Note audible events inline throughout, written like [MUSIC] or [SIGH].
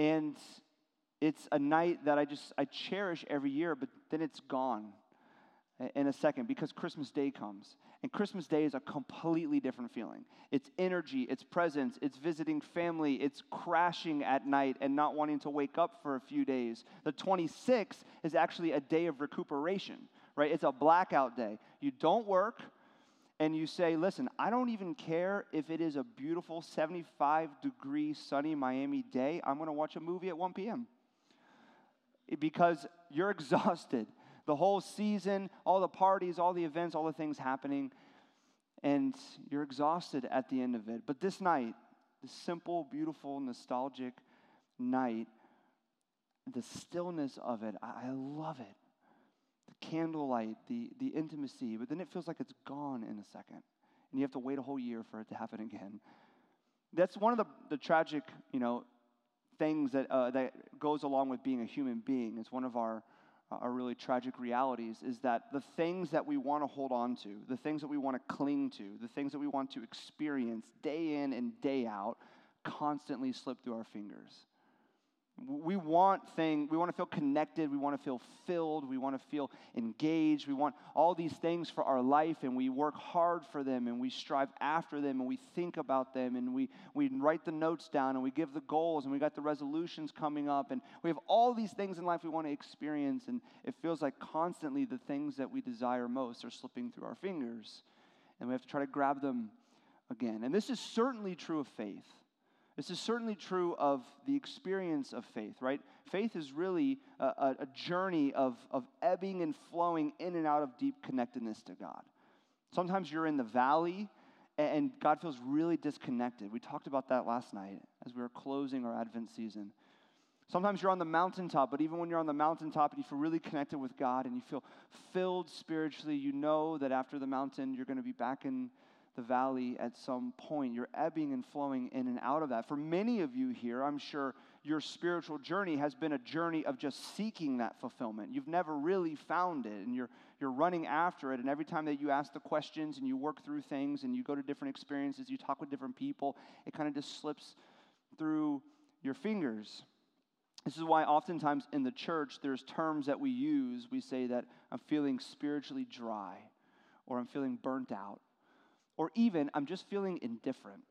And it's a night that I just I cherish every year, but then it's gone in a second because Christmas Day comes. And Christmas Day is a completely different feeling. It's energy, it's presence, it's visiting family, it's crashing at night and not wanting to wake up for a few days. The 26th is actually a day of recuperation, right? It's a blackout day. You don't work and you say, listen, I don't even care if it is a beautiful 75 degree sunny Miami day. I'm going to watch a movie at 1 p.m. because you're [LAUGHS] exhausted the whole season, all the parties, all the events, all the things happening, and you're exhausted at the end of it. But this night, this simple, beautiful, nostalgic night, the stillness of it, I love it. Candlelight, the, the intimacy, but then it feels like it's gone in a second. And you have to wait a whole year for it to happen again. That's one of the, the tragic, you know, things that, uh, that goes along with being a human being. It's one of our our really tragic realities is that the things that we want to hold on to, the things that we want to cling to, the things that we want to experience day in and day out constantly slip through our fingers. We want thing, we want to feel connected, we want to feel filled, we want to feel engaged, we want all these things for our life, and we work hard for them and we strive after them and we think about them and we, we write the notes down and we give the goals and we got the resolutions coming up and we have all these things in life we want to experience, and it feels like constantly the things that we desire most are slipping through our fingers, and we have to try to grab them again. And this is certainly true of faith. This is certainly true of the experience of faith, right? Faith is really a, a, a, journey of, of ebbing and flowing in and out of deep connectedness to God. Sometimes you're in the valley and God feels really disconnected. We talked about that last night as we were closing our Advent season. Sometimes you're on the mountaintop, but even when you're on the mountaintop and you feel really connected with God and you feel filled spiritually, you know that after the mountain, you're going to be back in the valley at some point. You're ebbing and flowing in and out of that. For many of you here, I'm sure your spiritual journey has been a journey of just seeking that fulfillment. You've never really found it, and you're, you're running after it. And every time that you ask the questions and you work through things and you go to different experiences, you talk with different people, it kind of just slips through your fingers. This is why oftentimes in the church, there's terms that we use. We say that I'm feeling spiritually dry, or I'm feeling burnt out, or even, I'm just feeling indifferent.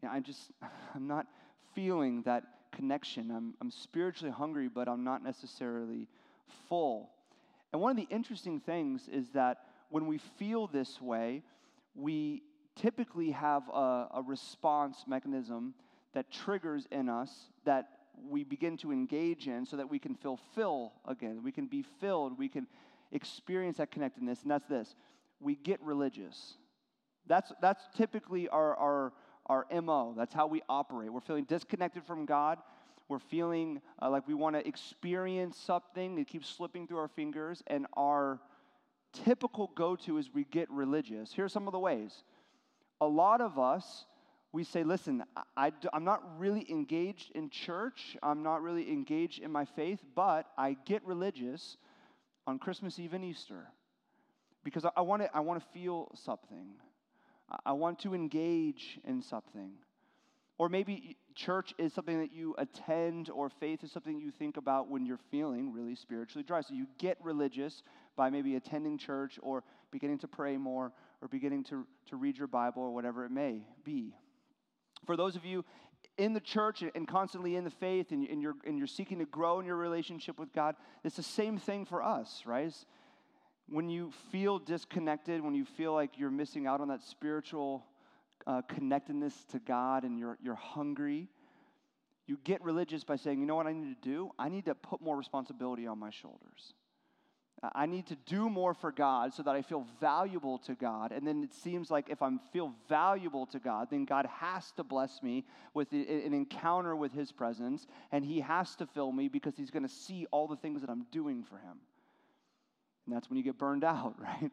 You know, I'm just, [LAUGHS] I'm not feeling that connection. I'm, I'm spiritually hungry, but I'm not necessarily full. And one of the interesting things is that when we feel this way, we typically have a, a response mechanism that triggers in us that we begin to engage in so that we can fulfill again. We can be filled. We can experience that connectedness. And that's this we get religious. That's, that's typically our, our, our MO. That's how we operate. We're feeling disconnected from God. We're feeling uh, like we want to experience something. It keeps slipping through our fingers. And our typical go to is we get religious. Here's some of the ways. A lot of us, we say, listen, I, am not really engaged in church. I'm not really engaged in my faith, but I get religious on Christmas Eve and Easter because I, I want to I want to feel something. I want to engage in something. Or maybe church is something that you attend, or faith is something you think about when you're feeling really spiritually dry. So you get religious by maybe attending church, or beginning to pray more, or beginning to, to read your Bible, or whatever it may be. For those of you in the church and constantly in the faith, and, and, you're, and you're seeking to grow in your relationship with God, it's the same thing for us, right? It's, when you feel disconnected, when you feel like you're missing out on that spiritual uh, connectedness to God and you're, you're hungry, you get religious by saying, you know what I need to do? I need to put more responsibility on my shoulders. I need to do more for God so that I feel valuable to God. And then it seems like if I feel valuable to God, then God has to bless me with an encounter with His presence, and He has to fill me because He's going to see all the things that I'm doing for Him. And that's when you get burned out, [LAUGHS] right?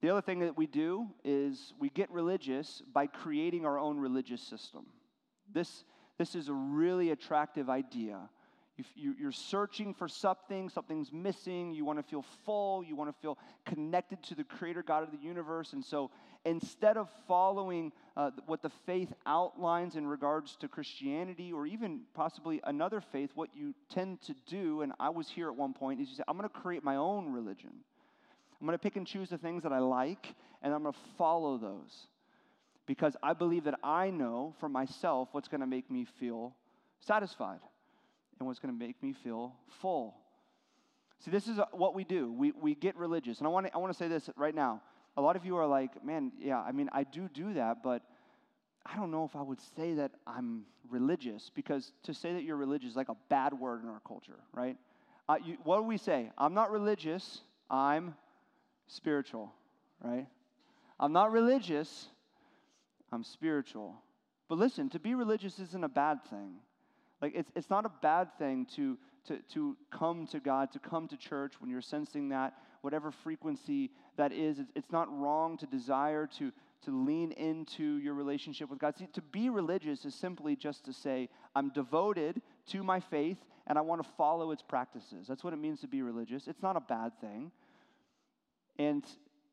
The other thing that we do is we get religious by creating our own religious system. This, this is a really attractive idea. You you, you're searching for something, something's missing, you want to feel full, you want to feel connected to the creator God of the universe. And so instead of following uh, what the faith outlines in regards to Christianity or even possibly another faith, what you tend to do, and I was here at one point, is you say, I'm going to create my own religion. I'm going to pick and choose the things that I like, and I'm going to follow those. Because I believe that I know for myself what's going to make me feel satisfied and what's going to make me feel full. See, this is uh, what we do. We, we get religious. And I want to I want to say this right now. A lot of you are like, man, yeah, I mean, I do do that, but I don't know if I would say that I'm religious because to say that you're religious is like a bad word in our culture, right? Uh, you, what do we say? I'm not religious, I'm spiritual, right? I'm not religious, I'm spiritual. But listen, to be religious isn't a bad thing. Like, it's, it's not a bad thing to, to, to come to God, to come to church when you're sensing that, whatever frequency that is. It's, it's not wrong to desire to, to lean into your relationship with God. See, to be religious is simply just to say, I'm devoted to my faith and I want to follow its practices. That's what it means to be religious. It's not a bad thing. And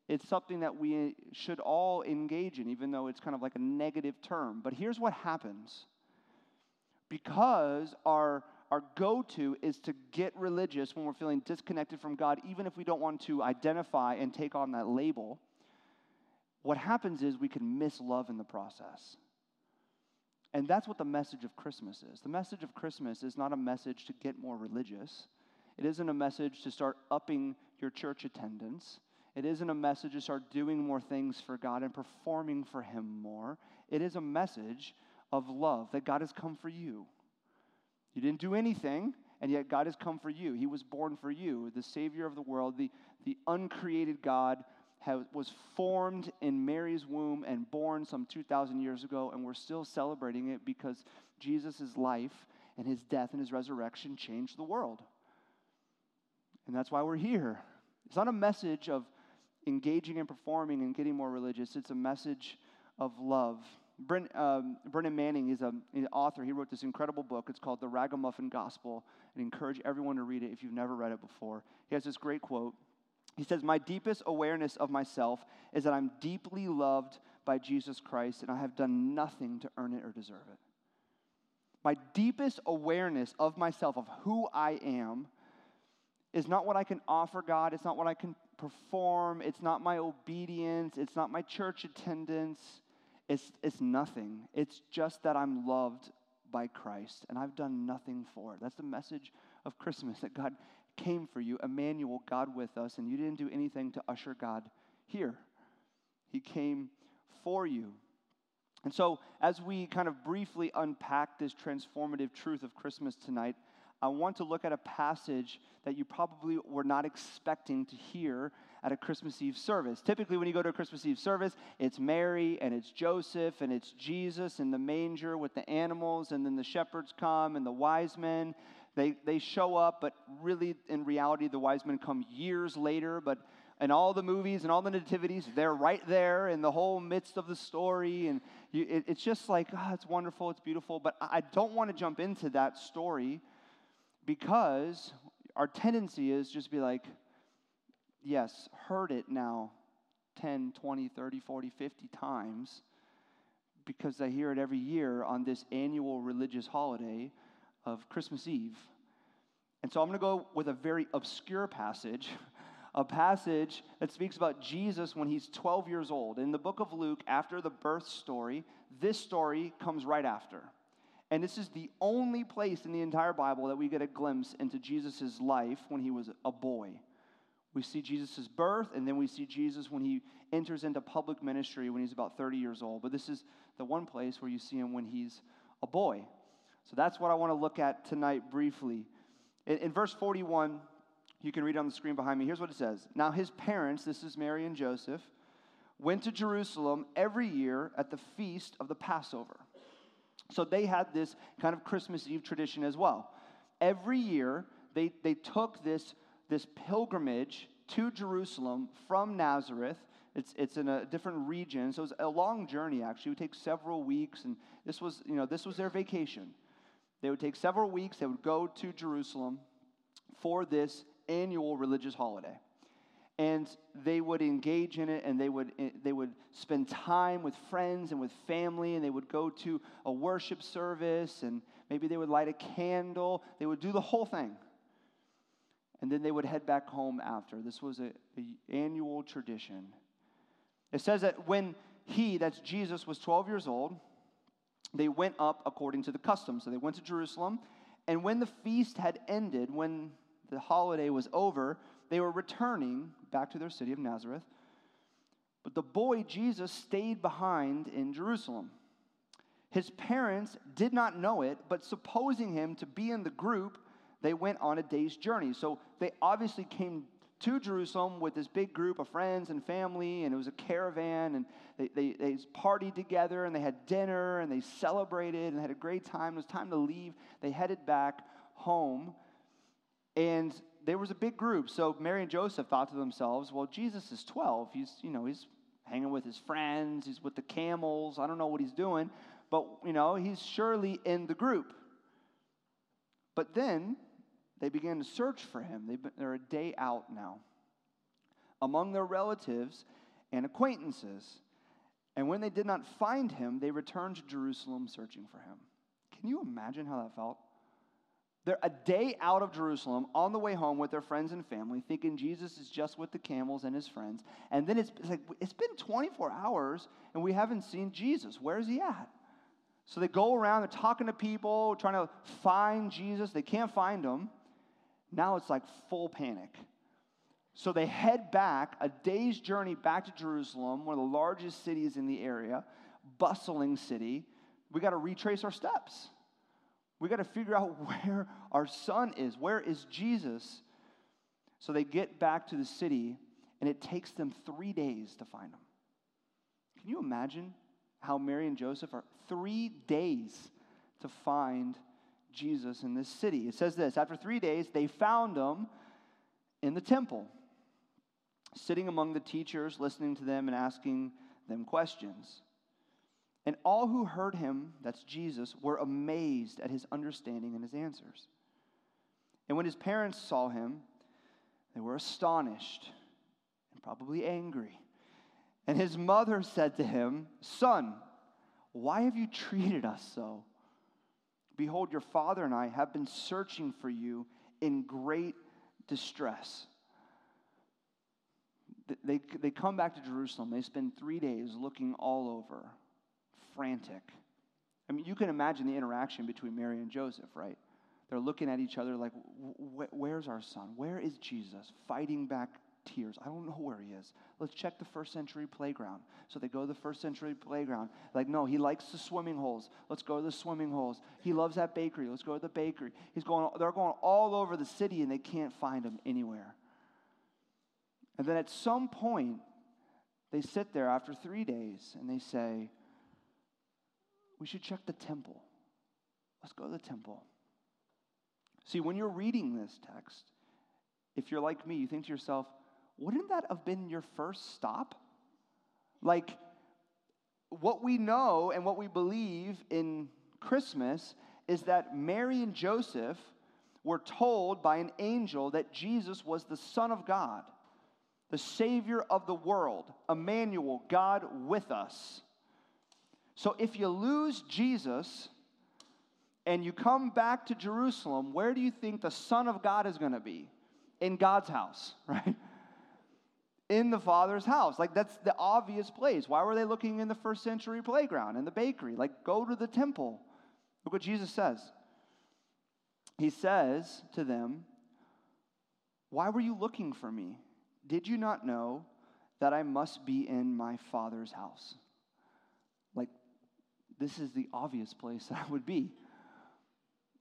it's something that we should all engage in, even though it's kind of like a negative term. But here's what happens because our our go to is to get religious when we're feeling disconnected from God, even if we don't want to identify and take on that label. What happens is we can miss love in the process. And that's what the message of Christmas is. The message of Christmas is not a message to get more religious, it isn't a message to start upping your church attendance. It isn't a message to start doing more things for God and performing for Him more. It is a message of love, that God has come for you. You didn't do anything, and yet God has come for you. He was born for you, the Savior of the world, the, the uncreated God has, was formed in Mary's womb and born some 2,000 years ago, and we're still celebrating it because Jesus' life and his death and his resurrection changed the world. And that's why we're here. It's not a message of engaging and performing and getting more religious, it's a message of love Brent, um, Brennan Manning is a, an author. He wrote this incredible book. It's called The Ragamuffin Gospel. I encourage everyone to read it if you've never read it before. He has this great quote. He says, My deepest awareness of myself is that I'm deeply loved by Jesus Christ, and I have done nothing to earn it or deserve it. My deepest awareness of myself, of who I am, is not what I can offer God. It's not what I can perform. It's not my obedience. It's not my church attendance. It's, it's nothing. It's just that I'm loved by Christ and I've done nothing for it. That's the message of Christmas that God came for you, Emmanuel, God with us, and you didn't do anything to usher God here. He came for you. And so, as we kind of briefly unpack this transformative truth of Christmas tonight, I want to look at a passage that you probably were not expecting to hear at a Christmas Eve service. Typically, when you go to a Christmas Eve service, it's Mary and it's Joseph and it's Jesus in the manger with the animals, and then the shepherds come and the wise men. They, they show up, but really, in reality, the wise men come years later. But in all the movies and all the nativities, they're right there in the whole midst of the story. And you, it, it's just like, oh, it's wonderful, it's beautiful. But I don't want to jump into that story because our tendency is just be like, yes, heard it now 10, 20, 30, 40, 50 times because I hear it every year on this annual religious holiday of Christmas Eve. And so I'm going to go with a very obscure passage, [LAUGHS] a passage that speaks about Jesus when he's 12 years old. In the book of Luke, after the birth story, this story comes right after. And this is the only place in the entire Bible that we get a glimpse into Jesus' life when he was a boy. We see Jesus' birth, and then we see Jesus when he enters into public ministry when he's about 30 years old. But this is the one place where you see him when he's a boy. So that's what I want to look at tonight briefly. In, in verse 41, you can read on the screen behind me. Here's what it says Now his parents, this is Mary and Joseph, went to Jerusalem every year at the feast of the Passover. So they had this kind of Christmas Eve tradition as well. Every year, they, they took this this pilgrimage to Jerusalem from Nazareth. It's, it's in a different region, so it's a long journey actually. It would take several weeks, and this was, you know, this was their vacation. They would take several weeks, they would go to Jerusalem for this annual religious holiday. And they would engage in it and they would, eh, they would spend time with friends and with family and they would go to a worship service and maybe they would light a candle. They would do the whole thing. And then they would head back home after. This was an annual tradition. It says that when he, that's Jesus, was 12 years old, they went up according to the custom. So they went to Jerusalem. And when the feast had ended, when the holiday was over, they were returning back to their city of Nazareth. But the boy Jesus stayed behind in Jerusalem. His parents did not know it, but supposing him to be in the group, they went on a day's journey. So they obviously came to Jerusalem with this big group of friends and family, and it was a caravan, and they, they, they partied together, and they had dinner, and they celebrated, and had a great time. It was time to leave. They headed back home, and there was a big group. So Mary and Joseph thought to themselves, well, Jesus is 12. He's, you know, he's hanging with his friends, he's with the camels. I don't know what he's doing, but, you know, he's surely in the group. But then they began to search for him. Been, they're a day out now among their relatives and acquaintances. And when they did not find him, they returned to Jerusalem searching for him. Can you imagine how that felt? They're a day out of Jerusalem on the way home with their friends and family, thinking Jesus is just with the camels and his friends. And then it's, it's like, it's been 24 hours and we haven't seen Jesus. Where is he at? So they go around, they're talking to people, trying to find Jesus. They can't find him. Now it's like full panic. So they head back, a day's journey back to Jerusalem, one of the largest cities in the area, bustling city. We got to retrace our steps. We got to figure out [LAUGHS] where our son is. Where is Jesus? So they get back to the city, and it takes them three days to find him. Can you imagine how Mary and Joseph are three days to find Jesus in this city. It says this After three days, they found him in the temple, sitting among the teachers, listening to them and asking them questions. And all who heard him, that's Jesus, were amazed at his understanding and his answers. And when his parents saw him, they were astonished and probably angry. And his mother said to him, Son, why have you treated us so? Behold, your father and I have been searching for you in great distress. They, they come back to Jerusalem. They spend three days looking all over, frantic. I mean, you can imagine the interaction between Mary and Joseph, right? They're looking at each other like, where's our son? Where is Jesus? Fighting back tears. I don't know where he is. Let's check the first century playground. So they go to the first century playground. Like, no, he likes the swimming holes. Let's go to the swimming holes. He loves that bakery. Let's go to the bakery. He's going, they're going all over the city and they can't find him anywhere. And then at some point, they sit there after three days and they say, We should check the temple. Let's go to the temple. See, when you're reading this text, if you're like me, you think to yourself, wouldn't that have been your first stop? Like, what we know and what we believe in Christmas is that Mary and Joseph were told by an angel that Jesus was the Son of God, the Savior of the world, Emmanuel, God with us. So if you lose Jesus and you come back to Jerusalem, where do you think the Son of God is going to be? In God's house, [LAUGHS] right? In the Father's house. Like, that's the obvious place. Why were they looking in the first century playground, in the bakery? Like, go to the temple. Look what Jesus says. He says to them, Why were you looking for me? Did you not know that I must be in my Father's house? Like, this is the obvious place [LAUGHS] that I would be.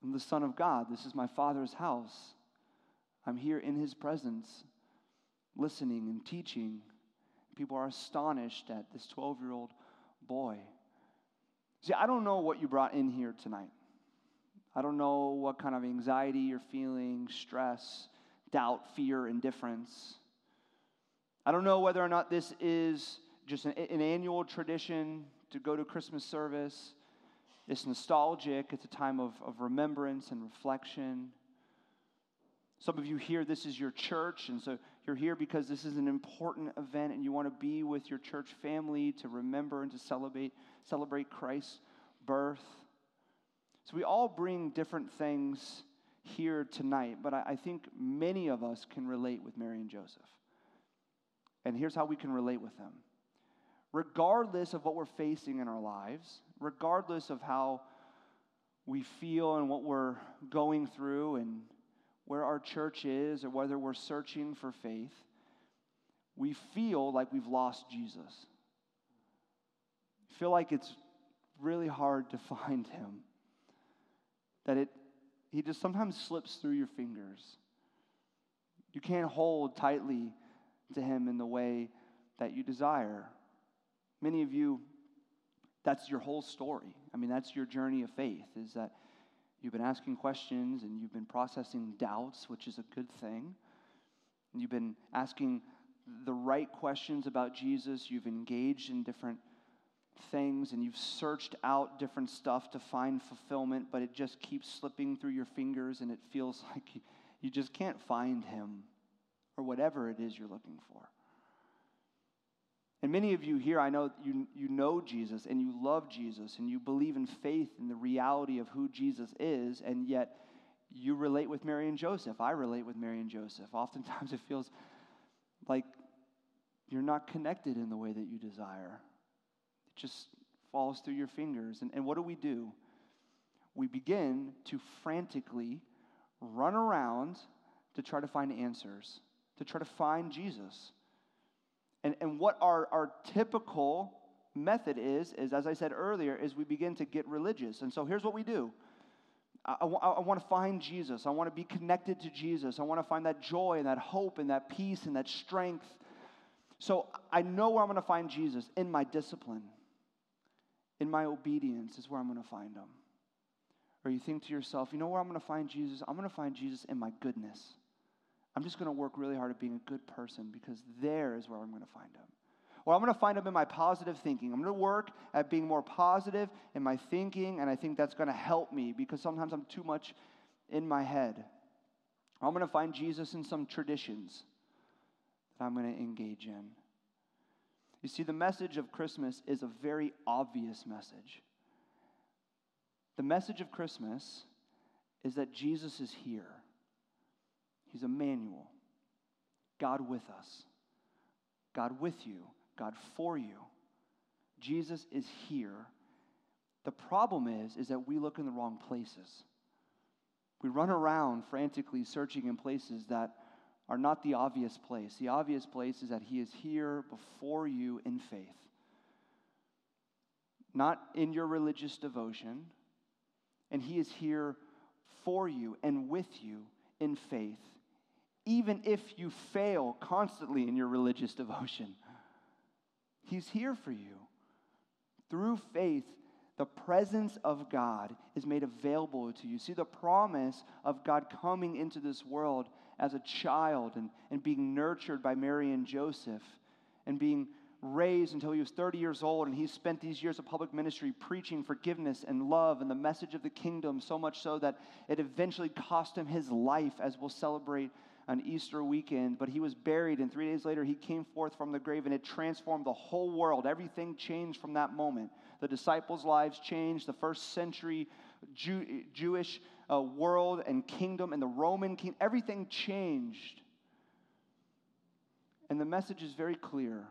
I'm the Son of God. This is my Father's house. I'm here in His presence listening and teaching. People are astonished at this 12 year old boy. See, I don't know what you brought in here tonight. I don't know what kind of anxiety you're feeling, stress, doubt, fear, indifference. I don't know whether or not this is just an, an annual tradition to go to Christmas service. It's nostalgic, it's a time of, of remembrance and reflection. Some of you here, this is your church, and so you're here because this is an important event and you want to be with your church family to remember and to celebrate, celebrate Christ's birth. So we all bring different things here tonight, but I, I think many of us can relate with Mary and Joseph. And here's how we can relate with them. Regardless of what we're facing in our lives, regardless of how we feel and what we're going through and where our church is or whether we're searching for faith, we feel like we've lost Jesus. Feel like it's really hard to [LAUGHS] find him. That it he just sometimes slips through your fingers. You can't hold tightly to him in the way that you desire. Many of you that's your whole story. I mean, that's your journey of faith is that You've been asking questions and you've been processing doubts, which is a good thing. You've been asking the right questions about Jesus. You've engaged in different things and you've searched out different stuff to find fulfillment, but it just keeps slipping through your fingers and it feels [LAUGHS] like you just can't find him or whatever it is you're looking for. And many of you here, I know you, you know Jesus and you love Jesus and you believe in faith in the reality of who Jesus is, and yet you relate with Mary and Joseph. I relate with Mary and Joseph. Oftentimes it feels like you're not connected in the way that you desire, it just falls through your fingers. And, and what do we do? We begin to frantically run around to try to find answers, to try to find Jesus. And, and what our, our typical method is, is, as I said earlier, is we begin to get religious. And so here's what we do. I, I, I want to find Jesus. I want to be connected to Jesus. I want to find that joy and that hope and that peace and that strength. So I know where I'm going to find Jesus in my discipline, in my obedience is where I'm going to find him. Or you think to yourself, you know where I'm going to find Jesus? I'm going to find Jesus in my goodness. I'm just going to work really hard at being a good person because there is where I'm going to find him. Or I'm going to find him in my positive thinking. I'm going to work at being more positive in my thinking, and I think that's going to help me because sometimes I'm too much in my head. Or I'm going to find Jesus in some traditions that I'm going to engage in. You see, the message of Christmas is a very obvious message. The message of Christmas is that Jesus is here. He's Emmanuel, God with us, God with you, God for you. Jesus is here. The problem is, is that we look in the wrong places. We run around frantically searching in places that are not the obvious place. The obvious place is that He is here before you in faith. Not in your religious devotion, and He is here for you and with you in faith even if you fail constantly in your religious devotion. He's here for you. Through faith, the presence of God is made available to you. See, the promise of God coming into this world as a child and, and being nurtured by Mary and Joseph and being raised until he was 30 years old, and he spent these years of public ministry preaching forgiveness and love and the message of the kingdom, so much so that it eventually cost him his life, as we'll celebrate on Easter weekend, but he was buried, and three days later he came forth from the grave, and it transformed the whole world. Everything changed from that moment. The disciples' lives changed, the first century Jew, Jewish uh, world and kingdom, and the Roman king, everything changed. And the message is very clear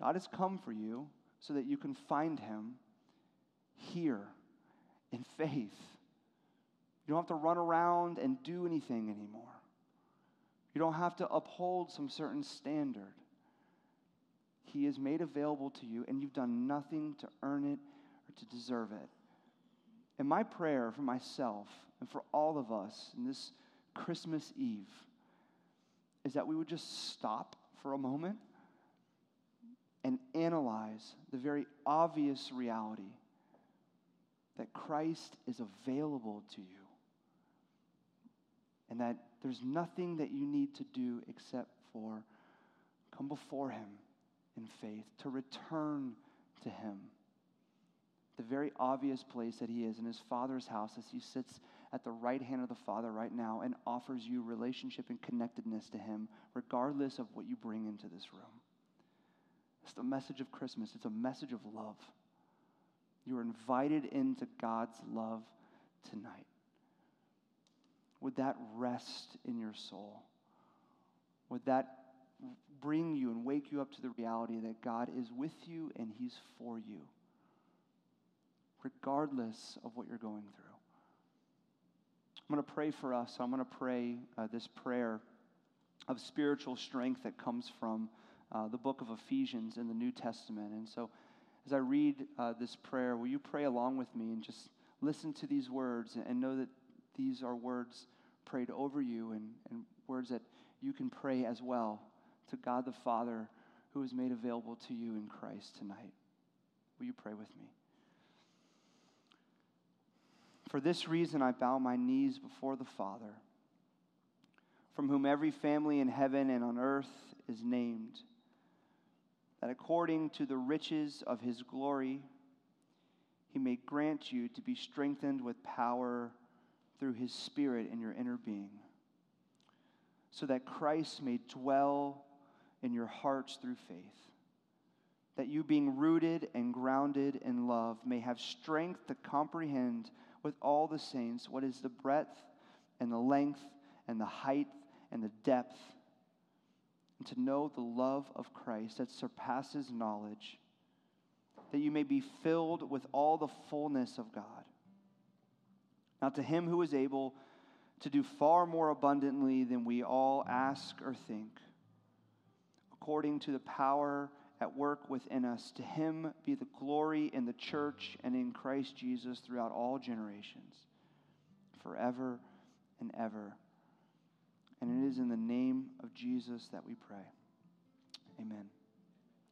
God has come for you so that you can find him here in faith. You don't have to run around and do anything anymore. You don't have to uphold some certain standard. He is made available to you, and you've done nothing to earn it or to deserve it. And my prayer for myself and for all of us in this Christmas Eve is that we would just stop for a moment and analyze the very obvious reality that Christ is available to you and that there's nothing that you need to do except for come before Him in faith, to return to Him, the very obvious place that he is in his Father's house as he sits at the right hand of the Father right now and offers you relationship and connectedness to him, regardless of what you bring into this room. It's the message of Christmas, it's a message of love. You're invited into God's love tonight. Would that rest in your soul? Would that bring you and wake you up to the reality that God is with you and He's for you, regardless of what you're going through? I'm going to pray for us. I'm going to pray uh, this prayer of spiritual strength that comes from uh, the book of Ephesians in the New Testament. And so, as I read uh, this prayer, will you pray along with me and just listen to these words and know that these are words prayed over you and, and words that you can pray as well to God the Father who is made available to you in Christ tonight. Will you pray with me? For this reason, I bow my knees before the Father, from whom every family in heaven and on earth is named that according to the riches of his glory, he may grant you to be strengthened with power through his Spirit in your inner being, so that Christ may dwell in your hearts through faith, that you, being rooted and grounded in love, may have strength to comprehend with all the saints what is the breadth and the length and the height and the depth and to know the love of Christ that surpasses knowledge, that you may be filled with all the fullness of God. Now, to him who is able to do far more abundantly than we all ask or think, according to the power at work within us, to him be the glory in the church and in Christ Jesus throughout all generations, forever and ever. And it is in the name of Jesus that we pray. Amen.